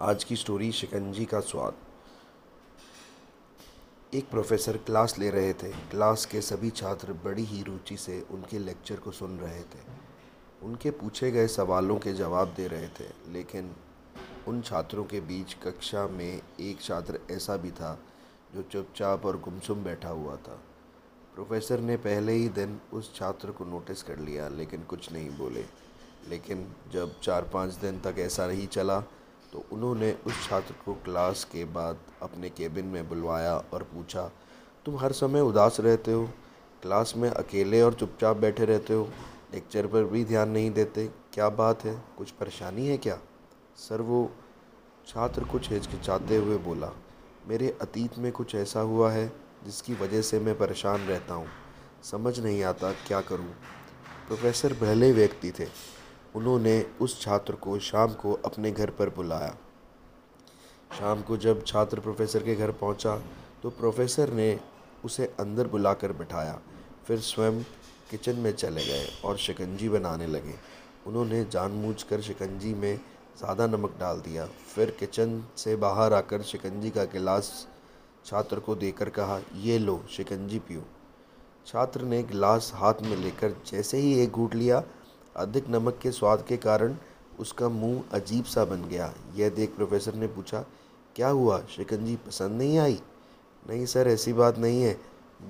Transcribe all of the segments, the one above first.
आज की स्टोरी शिकंजी का स्वाद। एक प्रोफेसर क्लास ले रहे थे। क्लास के सभी छात्र बड़ी ही रुचि से उनके लेक्चर को सुन रहे थे। उनके पूछे गए सवालों के जवाब दे रहे थे, लेकिन उन छात्रों के बीच कक्षा में एक छात्र ऐसा भी था, जो चुपचाप और गुमसुम बैठा हुआ था। प्रोफेसर ने पहले ही दिन उस छात्र को नोटिस कर लिया, लेकिन कुछ नहीं बोले। लेकिन जब चार पाँच दिन तक ऐसा नहीं चला तो उन्होंने उस छात्र को क्लास के बाद अपने केबिन में बुलवाया और पूछा, तुम हर समय उदास रहते हो? क्लास में अकेले और चुपचाप बैठे रहते हो? लेक्चर पर भी ध्यान नहीं देते? क्या बात है? कुछ परेशानी है क्या? सर, वो छात्र कुछ हिचकिचाते हुए बोला, मेरे अतीत में कुछ ऐसा हुआ है जिसकी वजह से मैं परेशान रहता हूँ। समझ नहीं आता क्या करूँ? प्रोफेसर पहले व्यक्ति थे उन्होंने उस छात्र को शाम को अपने घर पर बुलाया। शाम को जब छात्र प्रोफेसर के घर पहुँचा तो प्रोफेसर ने उसे अंदर बुलाकर बिठाया। फिर स्वयं किचन में चले गए और शिकंजी बनाने लगे। उन्होंने जानबूझकर शिकंजी में ज़्यादा नमक डाल दिया। फिर किचन से बाहर आकर शिकंजी का गिलास छात्र को देकर कहा, ये लो, शिकंजी पियो। छात्र ने गिलास हाथ में लेकर जैसे ही एक घूट लिया अधिक नमक के स्वाद के कारण उसका मुँह अजीब सा बन गया। यह देख प्रोफेसर ने पूछा, क्या हुआ? शिकंजी पसंद नहीं आई? नहीं सर, ऐसी बात नहीं है।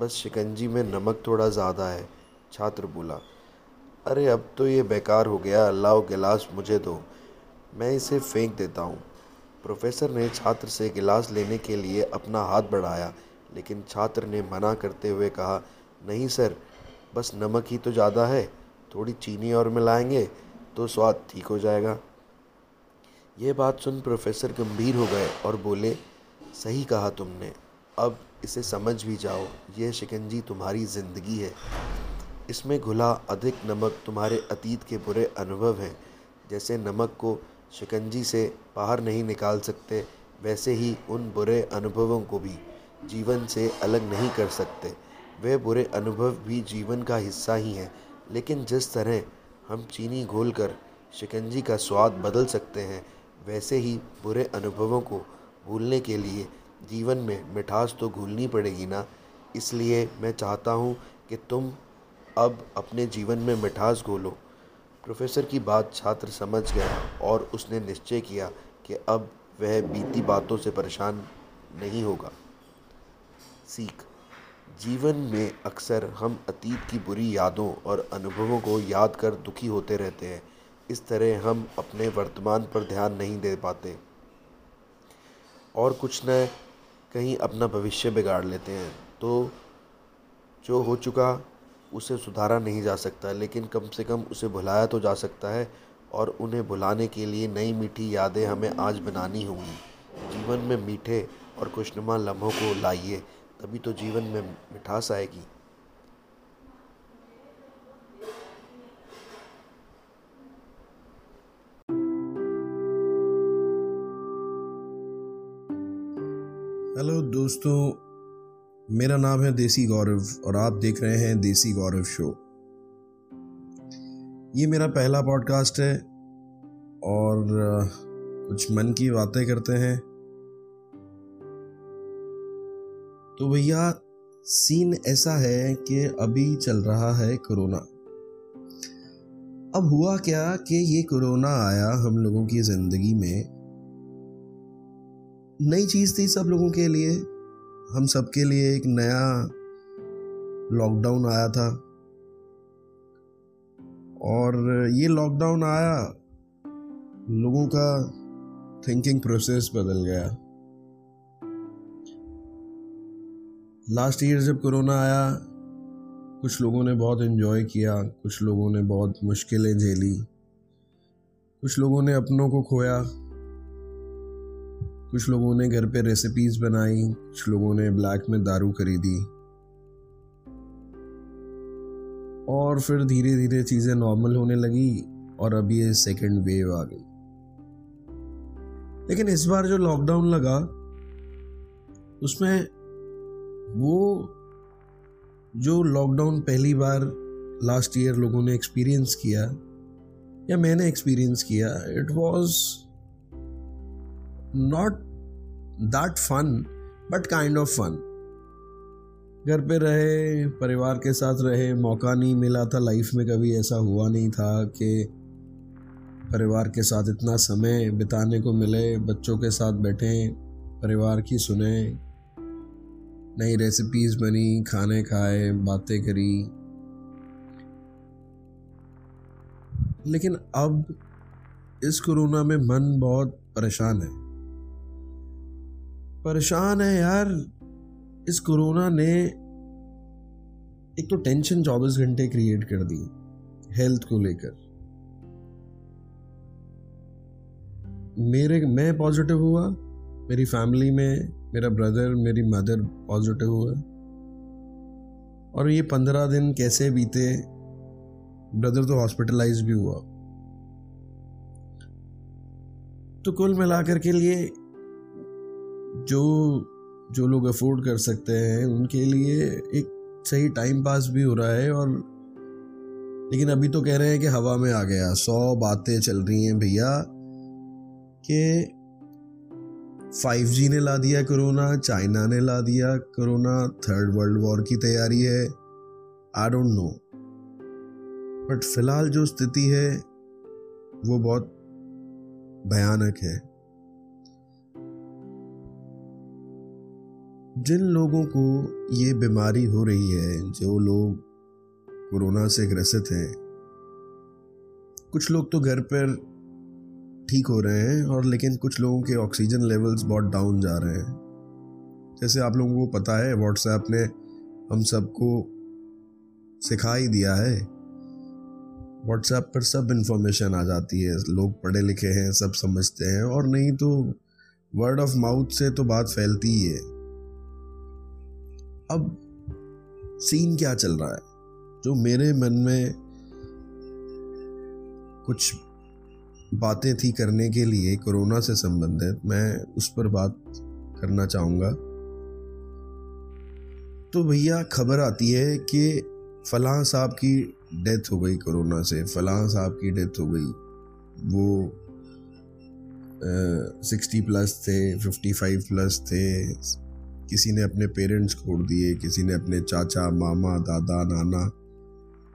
बस शिकंजी में नमक थोड़ा ज़्यादा है, छात्र बोला। अरे, अब तो ये बेकार हो गया। लाओ गिलास मुझे दो। मैं इसे फेंक देता हूँ। प्रोफेसर ने छात्र से गिलास लेने के लिए अपना हाथ बढ़ाया, लेकिन छात्र ने मना करते हुए कहा, नहीं सर, बस नमक ही तो ज़्यादा है। थोड़ी चीनी और मिलाएँगे तो स्वाद ठीक हो जाएगा। ये बात सुन प्रोफेसर गंभीर हो गए और बोले, सही कहा तुमने। अब इसे समझ भी जाओ यह शिकंजी तुम्हारी ज़िंदगी है। इसमें घुला अधिक नमक तुम्हारे अतीत के बुरे अनुभव हैं। जैसे नमक को शिकंजी से बाहर नहीं निकाल सकते, वैसे ही उन बुरे अनुभवों को भी जीवन से अलग नहीं कर सकते। वे बुरे अनुभव भी जीवन का हिस्सा ही हैं। लेकिन जिस तरह हम चीनी घोलकर शिकंजी का स्वाद बदल सकते हैं, वैसे ही बुरे अनुभवों को भूलने के लिए जीवन में मिठास तो घूलनी पड़ेगी ना? इसलिए मैं चाहता हूँ कि तुम अब अपने जीवन में मिठास घोलो। प्रोफेसर की बात छात्र समझ गया और उसने निश्चय किया कि अब वह बीती बातों से परेशान नहीं होगा। सीख जीवन में अक्सर हम अतीत की बुरी यादों और अनुभवों को याद कर दुखी होते रहते हैं। इस तरह हम अपने वर्तमान पर ध्यान नहीं दे पाते। और कुछ न कहीं अपना भविष्य बिगाड़ लेते हैं। तो जो हो चुका, उसे सुधारा नहीं जा सकता, लेकिन कम से कम उसे भुलाया तो जा सकता है और उन्हें भुलाने के लिए नई मीठी यादें हमें आज बनानी होंगी। जीवन में मीठे और खुशनुमा लम्हों को लाइए। तभी तो जीवन में मिठास आएगी। हेलो दोस्तों, मेरा नाम है देसी गौरव और आप देख रहे हैं देसी गौरव शो। ये मेरा पहला पॉडकास्ट है और कुछ मन की बातें करते हैं। तो भैया सीन ऐसा है कि अभी चल रहा है कोरोना। अब हुआ क्या कि ये कोरोना आया हम लोगों की ज़िंदगी में। नई चीज़ थी सब लोगों के लिए। हम सब के लिए एक नया लॉकडाउन आया था। और ये लॉकडाउन आया, लोगों का थिंकिंग प्रोसेस बदल गया। लास्ट ईयर जब कोरोना आया, कुछ लोगों ने बहुत इन्जॉय किया, कुछ लोगों ने बहुत मुश्किलें झेली, कुछ लोगों ने अपनों को खोया, कुछ लोगों ने घर पे रेसिपीज़ बनाई, कुछ लोगों ने ब्लैक में दारू खरीदी। और फिर धीरे धीरे चीज़ें नॉर्मल होने लगी और अब ये सेकेंड वेव आ गई। लेकिन इस बार जो लॉकडाउन लगा, उसमें वो जो लॉकडाउन पहली बार लास्ट ईयर लोगों ने एक्सपीरियंस किया, या मैंने एक्सपीरियंस किया it was not that fun but kind of fun घर पे रहे, परिवार के साथ रहे, मौका नहीं मिला था लाइफ में, कभी ऐसा हुआ नहीं था कि परिवार के साथ इतना समय बिताने को मिले, बच्चों के साथ बैठें, परिवार की सुने नई रेसिपीज़ बनी, खाने खाए, बातें करी। लेकिन अब इस कोरोना में मन बहुत परेशान है। परेशान है यार, इस कोरोना ने एक तो टेंशन 24 घंटे क्रिएट कर दी हेल्थ को लेकर। मेरे, मैं पॉजिटिव हुआ मेरी फैमिली में, मेरा ब्रदर मेरी मदर पॉजिटिव हुआ और ये पंद्रह दिन कैसे बीते ब्रदर तो हॉस्पिटलाइज भी हुआ। तो कुल मिलाकर के लिए जो जो लोग अफोर्ड कर सकते हैं, उनके लिए एक सही टाइम पास भी हो रहा है और लेकिन अभी तो कह रहे हैं कि हवा में आ गया। सौ बातें चल रही हैं भैया कि 5G ने ला दिया कोरोना, चाइना ने ला दिया कोरोना, थर्ड वर्ल्ड वॉर की तैयारी है। आई डोंट नो बट फ़िलहाल जो स्थिति है, वो बहुत भयानक है। जिन लोगों को ये बीमारी हो रही है, जो लोग कोरोना से ग्रसित हैं, कुछ लोग तो घर पर ठीक हो रहे हैं और लेकिन कुछ लोगों के ऑक्सीजन लेवल्स बहुत डाउन जा रहे हैं। जैसे आप लोगों को पता है व्हाट्सएप ने हम सबको सिखा ही दिया है। व्हाट्सएप पर सब इन्फॉर्मेशन आ जाती है, लोग पढ़े लिखे हैं, सब समझते हैं और नहीं तो वर्ड ऑफ़ माउथ से तो बात फैलती ही है। अब सीन क्या चल रहा है? जो मेरे मन में कुछ बातें थी करने के लिए, कोरोना से संबंधित, मैं उस पर बात करना चाहूँगा। तो भैया, खबर आती है कि फलां साहब की डेथ हो गई कोरोना से। फलां साहब की डेथ हो गई। वो सिक्सटी प्लस थे फिफ्टी फाइव प्लस थे। किसी ने अपने पेरेंट्स खोड़ दिए, किसी ने अपने चाचा, मामा, दादा, नाना,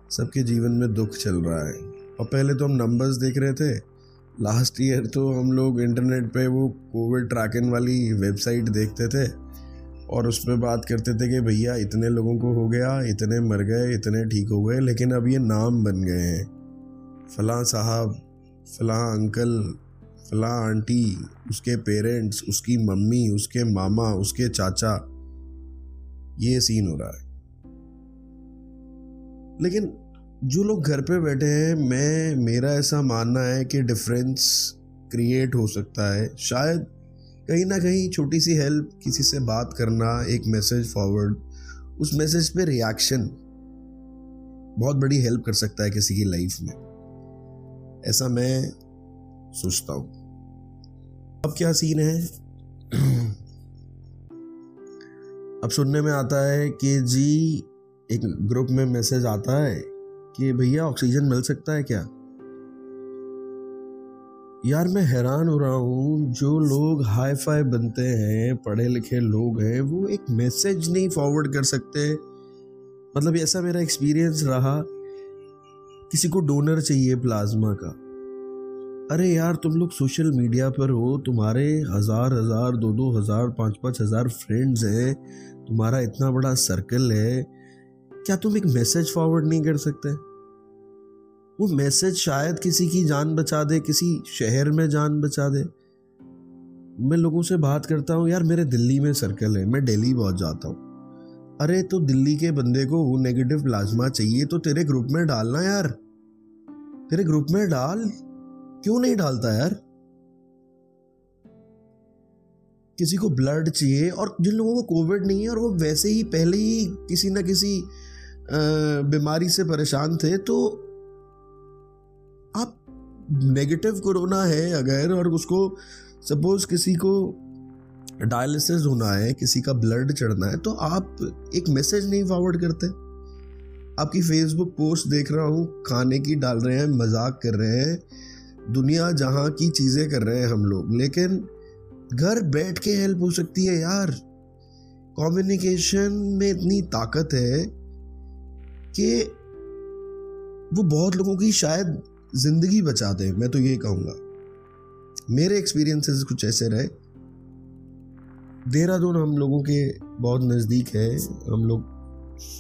सबके जीवन में दुख चल रहा है। और पहले तो हम नंबर्स देख रहे थे लास्ट ईयर तो हम लोग इंटरनेट पे वो कोविड ट्रैकिंग वाली वेबसाइट देखते थे और उस पर बात करते थे कि भैया इतने लोगों को हो गया, इतने मर गए, इतने ठीक हो गए, लेकिन अब ये नाम बन गए हैं। फलां साहब, फलां अंकल, फलां आंटी, उसके पेरेंट्स उसकी मम्मी, उसके मामा, उसके चाचा, ये सीन हो रहा है। लेकिन जो लोग घर पे बैठे हैं, मैं, मेरा ऐसा मानना है कि डिफरेंस क्रिएट हो सकता है। शायद कहीं ना कहीं छोटी सी हेल्प किसी से बात करना, एक मैसेज फॉरवर्ड उस मैसेज पे रिएक्शन बहुत बड़ी हेल्प कर सकता है किसी की लाइफ में। ऐसा मैं सोचता हूँ। अब क्या सीन है? अब सुनने में आता है कि जी, एक ग्रुप में मैसेज आता है। कि भैया ऑक्सीजन मिल सकता है क्या? यार मैं हैरान हो रहा हूँ, जो लोग हाई फाई बनते हैं पढ़े लिखे लोग हैं, वो एक मैसेज नहीं फॉरवर्ड कर सकते। मतलब ऐसा मेरा एक्सपीरियंस रहा, किसी को डोनर चाहिए प्लाज्मा का। अरे यार, तुम लोग सोशल मीडिया पर हो, तुम्हारे हज़ार हज़ार, दो दो हज़ार, पाँच पाँच हज़ार फ्रेंड्स हैं, तुम्हारा इतना बड़ा सर्कल है, क्या तुम एक मैसेज फॉरवर्ड नहीं कर सकते? वो मैसेज शायद किसी की जान बचा दे, किसी शहर में जान बचा दे। मैं लोगों से बात करता हूँ, यार, मेरे दिल्ली में सर्कल है, मैं दिल्ली बहुत जाता हूँ। अरे तो दिल्ली के बंदे को वो नेगेटिव प्लाज्मा चाहिए तो तेरे ग्रुप में डालना यार। तेरे ग्रुप में डाल? क्यों नहीं डालता यार? किसी को ब्लड चाहिए, और जिन लोगों को कोविड नहीं है, और वो वैसे ही पहले ही किसी ना किसी बीमारी से परेशान थे तो नेगेटिव कोरोना है अगर, और उसको सपोज़ किसी को डायलिसिस होना है, किसी का ब्लड चढ़ना है तो आप एक मैसेज नहीं फॉरवर्ड करते। आपकी फेसबुक पोस्ट देख रहा हूँ, खाने की डाल रहे हैं, मज़ाक कर रहे हैं, दुनिया जहाँ की चीज़ें कर रहे हैं हम लोग, लेकिन घर बैठ के हेल्प हो सकती है यार। कम्युनिकेशन में इतनी ताकत है कि वो बहुत लोगों की शायद ज़िंदगी बचा दे, मैं तो ये कहूँगा। मेरे एक्सपीरियंसेस कुछ ऐसे रहे। देहरादून हम लोगों के बहुत नज़दीक है। हम लोग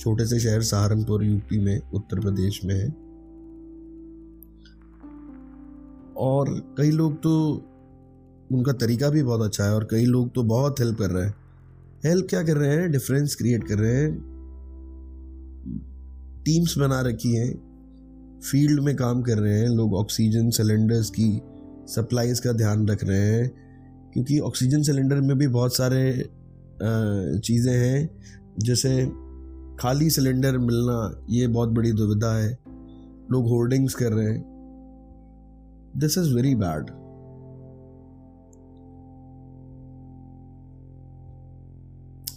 छोटे से शहर सहारनपुर यूपी में, उत्तर प्रदेश में है। और कई लोग तो उनका तरीका भी बहुत अच्छा है और कई लोग तो बहुत हेल्प कर रहे हैं। हेल्प क्या कर रहे हैं? डिफरेंस क्रिएट कर रहे हैं। टीम्स बना रखी हैं। फ़ील्ड में काम कर रहे हैं, लोग ऑक्सीजन सिलेंडर्स की सप्लाईज का ध्यान रख रहे हैं, क्योंकि ऑक्सीजन सिलेंडर में भी बहुत सारे चीज़ें हैं, जैसे खाली सिलेंडर मिलना, ये बहुत बड़ी दुविधा है, लोग होर्डिंग्स कर रहे हैं। दिस इज़ वेरी बैड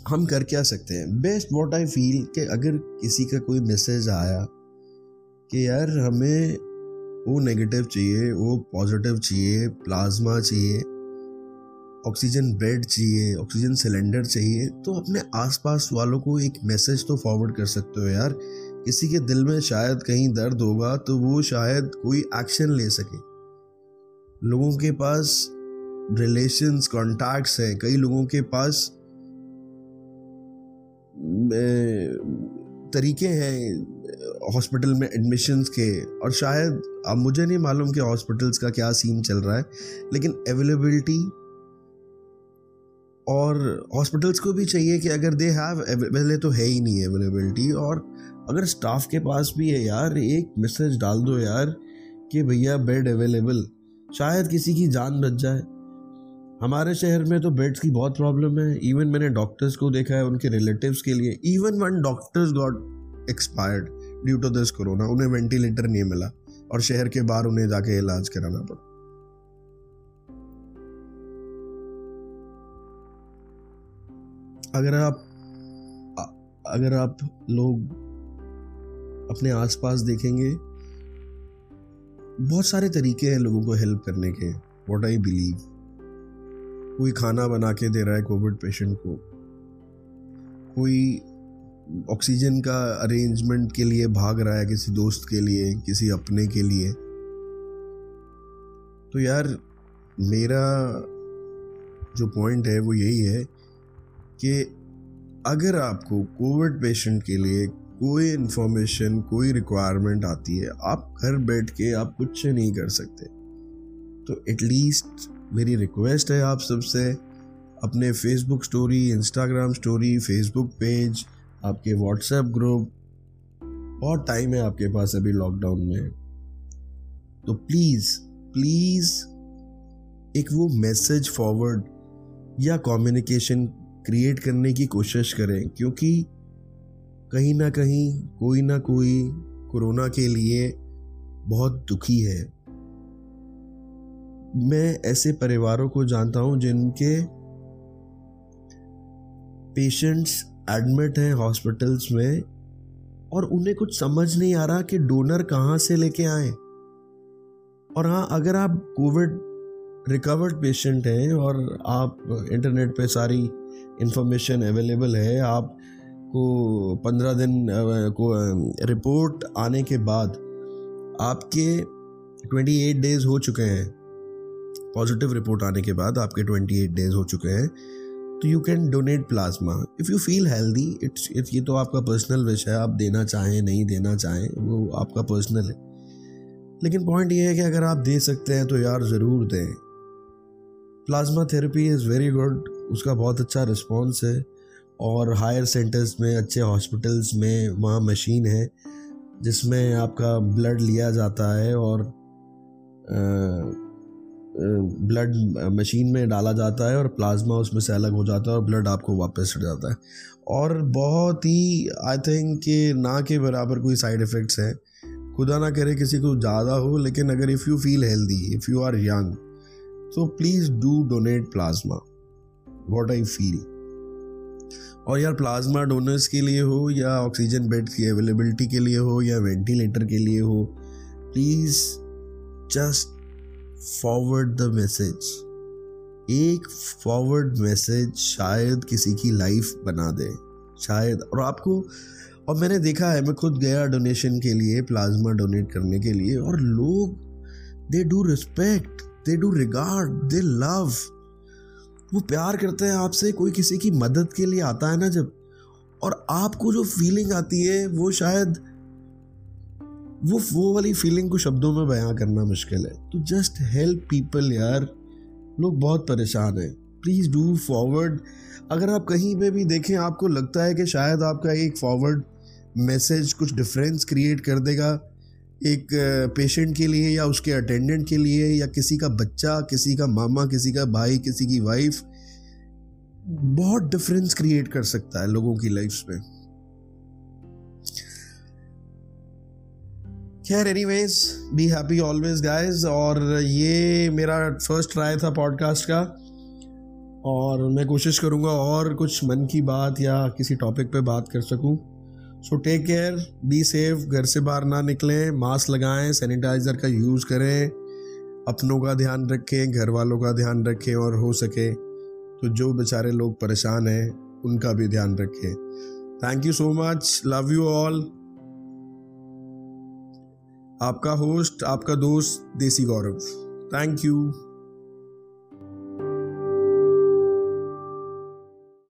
हम कर क्या सकते हैं? बेस्ट वॉट आई फील कि अगर किसी का कोई मैसेज आया कि यार हमें वो नेगेटिव चाहिए, वो पॉजिटिव चाहिए प्लाज्मा चाहिए ऑक्सीजन बेड चाहिए ऑक्सीजन सिलेंडर चाहिए तो अपने आसपास वालों को एक मैसेज तो फॉरवर्ड कर सकते हो यार। किसी के दिल में शायद कहीं दर्द होगा तो वो शायद कोई एक्शन ले सके। लोगों के पास रिलेशंस कॉन्टैक्ट्स हैं, कई लोगों के पास तरीके हैं हॉस्पिटल में एडमिशन्स के, और शायद अब मुझे नहीं मालूम कि हॉस्पिटल्स का क्या सीन चल रहा है, लेकिन अवेलेबिलिटी और हॉस्पिटल्स को भी चाहिए कि अगर दे हैव पहले तो है ही नहीं अवेलेबिलिटी और अगर स्टाफ के पास भी है यार, एक मैसेज डाल दो यार कि भैया बेड अवेलेबल शायद किसी की जान बच जाए। हमारे शहर में तो बेड्स की बहुत प्रॉब्लम है। इवन मैंने डॉक्टर्स को देखा है, उनके रिलेटिव्स के लिए even one doctors got expired due to this corona उन्हें वेंटिलेटर नहीं मिला और शहर के बाहर उन्हें जाके इलाज कराना पड़ा। अगर आप अगर आप लोग अपने आसपास देखेंगे, बहुत सारे तरीके हैं लोगों को हेल्प करने के वॉट आई बिलीव कोई खाना बना के दे रहा है कोविड पेशेंट को, कोई ऑक्सीजन का अरेंजमेंट के लिए भाग रहा है किसी दोस्त के लिए, किसी अपने के लिए। तो यार, मेरा जो पॉइंट है वो यही है कि अगर आपको कोविड पेशेंट के लिए कोई इन्फॉर्मेशन कोई रिक्वायरमेंट आती है, आप घर बैठ के आप कुछ नहीं कर सकते। तो एटलीस्ट मेरी रिक्वेस्ट है आप सबसे, अपने Facebook story Instagram story Facebook page आपके व्हाट्सएप ग्रुप बहुत टाइम है आपके पास अभी लॉकडाउन में। तो प्लीज़ प्लीज़ एक वो मैसेज फॉरवर्ड या कम्युनिकेशन क्रिएट करने की कोशिश करें, क्योंकि कहीं ना कहीं, कोई ना कोई कोरोना के लिए बहुत दुखी है। मैं ऐसे परिवारों को जानता हूँ जिनके पेशेंट्स एडमिट हैं हॉस्पिटल्स में और उन्हें कुछ समझ नहीं आ रहा कि डोनर कहाँ से लेके आए। और हाँ अगर आप कोविड रिकवर्ड पेशेंट हैं और आप इंटरनेट पे सारी इंफॉर्मेशन अवेलेबल है आप को पंद्रह दिन को रिपोर्ट आने के बाद आपके ट्वेंटी एट डेज़ हो चुके हैं। पॉजिटिव रिपोर्ट आने के बाद आपके 28 डेज़ हो चुके हैं। तो you can donate plasma if you feel healthy it's it's ये तो आपका पर्सनल विश है आप देना चाहें नहीं देना चाहें वो आपका पर्सनल है। लेकिन पॉइंट ये है कि अगर आप दे सकते हैं तो यार ज़रूर दें। Plasma therapy is very good उसका बहुत अच्छा रिस्पॉन्स है। और हायर सेंटर्स में अच्छे हॉस्पिटल्स में वहाँ मशीन है जिसमें आपका ब्लड लिया जाता है और आ, ब्लड मशीन में डाला जाता है और प्लाज्मा उसमें से अलग हो जाता है और ब्लड आपको वापस चढ़ जाता है। और बहुत ही आई थिंक कि ना के बराबर कोई साइड इफ़ेक्ट्स हैं। खुदा ना करे किसी को ज़्यादा हो, लेकिन अगर if you feel healthy if you are young so please do donate plasma what I feel और यार प्लाज्मा डोनर्स के लिए हो, या ऑक्सीजन बेड की अवेलेबिलिटी के लिए हो, या वेंटिलेटर के लिए हो please just forward the message एक फॉरवर्ड मैसेज शायद किसी की लाइफ बना दे, शायद। और आपको, और मैंने देखा है, मैं खुद गया डोनेशन के लिए प्लाज्मा डोनेट करने के लिए, और लोग they do respect they do regard they love वो प्यार करते हैं आपसे, कोई किसी की मदद के लिए आता है ना जब, और आपको जो फीलिंग आती है, वो शायद वो वो वाली फीलिंग को शब्दों में बयां करना मुश्किल है। तो जस्ट हेल्प पीपल यार। लोग बहुत परेशान हैं। प्लीज़ डू फॉरवर्ड अगर आप कहीं पे भी देखें, आपको लगता है कि शायद आपका एक फॉरवर्ड मैसेज कुछ डिफरेंस क्रिएट कर देगा। एक पेशेंट के लिए या उसके अटेंडेंट के लिए या किसी का बच्चा, किसी का मामा, किसी का भाई, किसी की वाइफ बहुत डिफरेंस क्रिएट कर सकता है लोगों की लाइफ में। खैर anyways be happy always guys और ये मेरा फ़र्स्ट ट्राई था पॉडकास्ट का। और मैं कोशिश करूँगा और कुछ मन की बात या किसी टॉपिक पे बात कर सकूँ। So take care be safe घर से बाहर ना निकलें मास्क लगाएँ सैनिटाइज़र का यूज़ करें, अपनों का ध्यान रखें, घर वालों का ध्यान रखें और हो सके तो जो बेचारे लोग परेशान हैं, उनका भी ध्यान रखें। Thank you so much love you all आपका होस्ट आपका दोस्त देसी गौरव। Thank you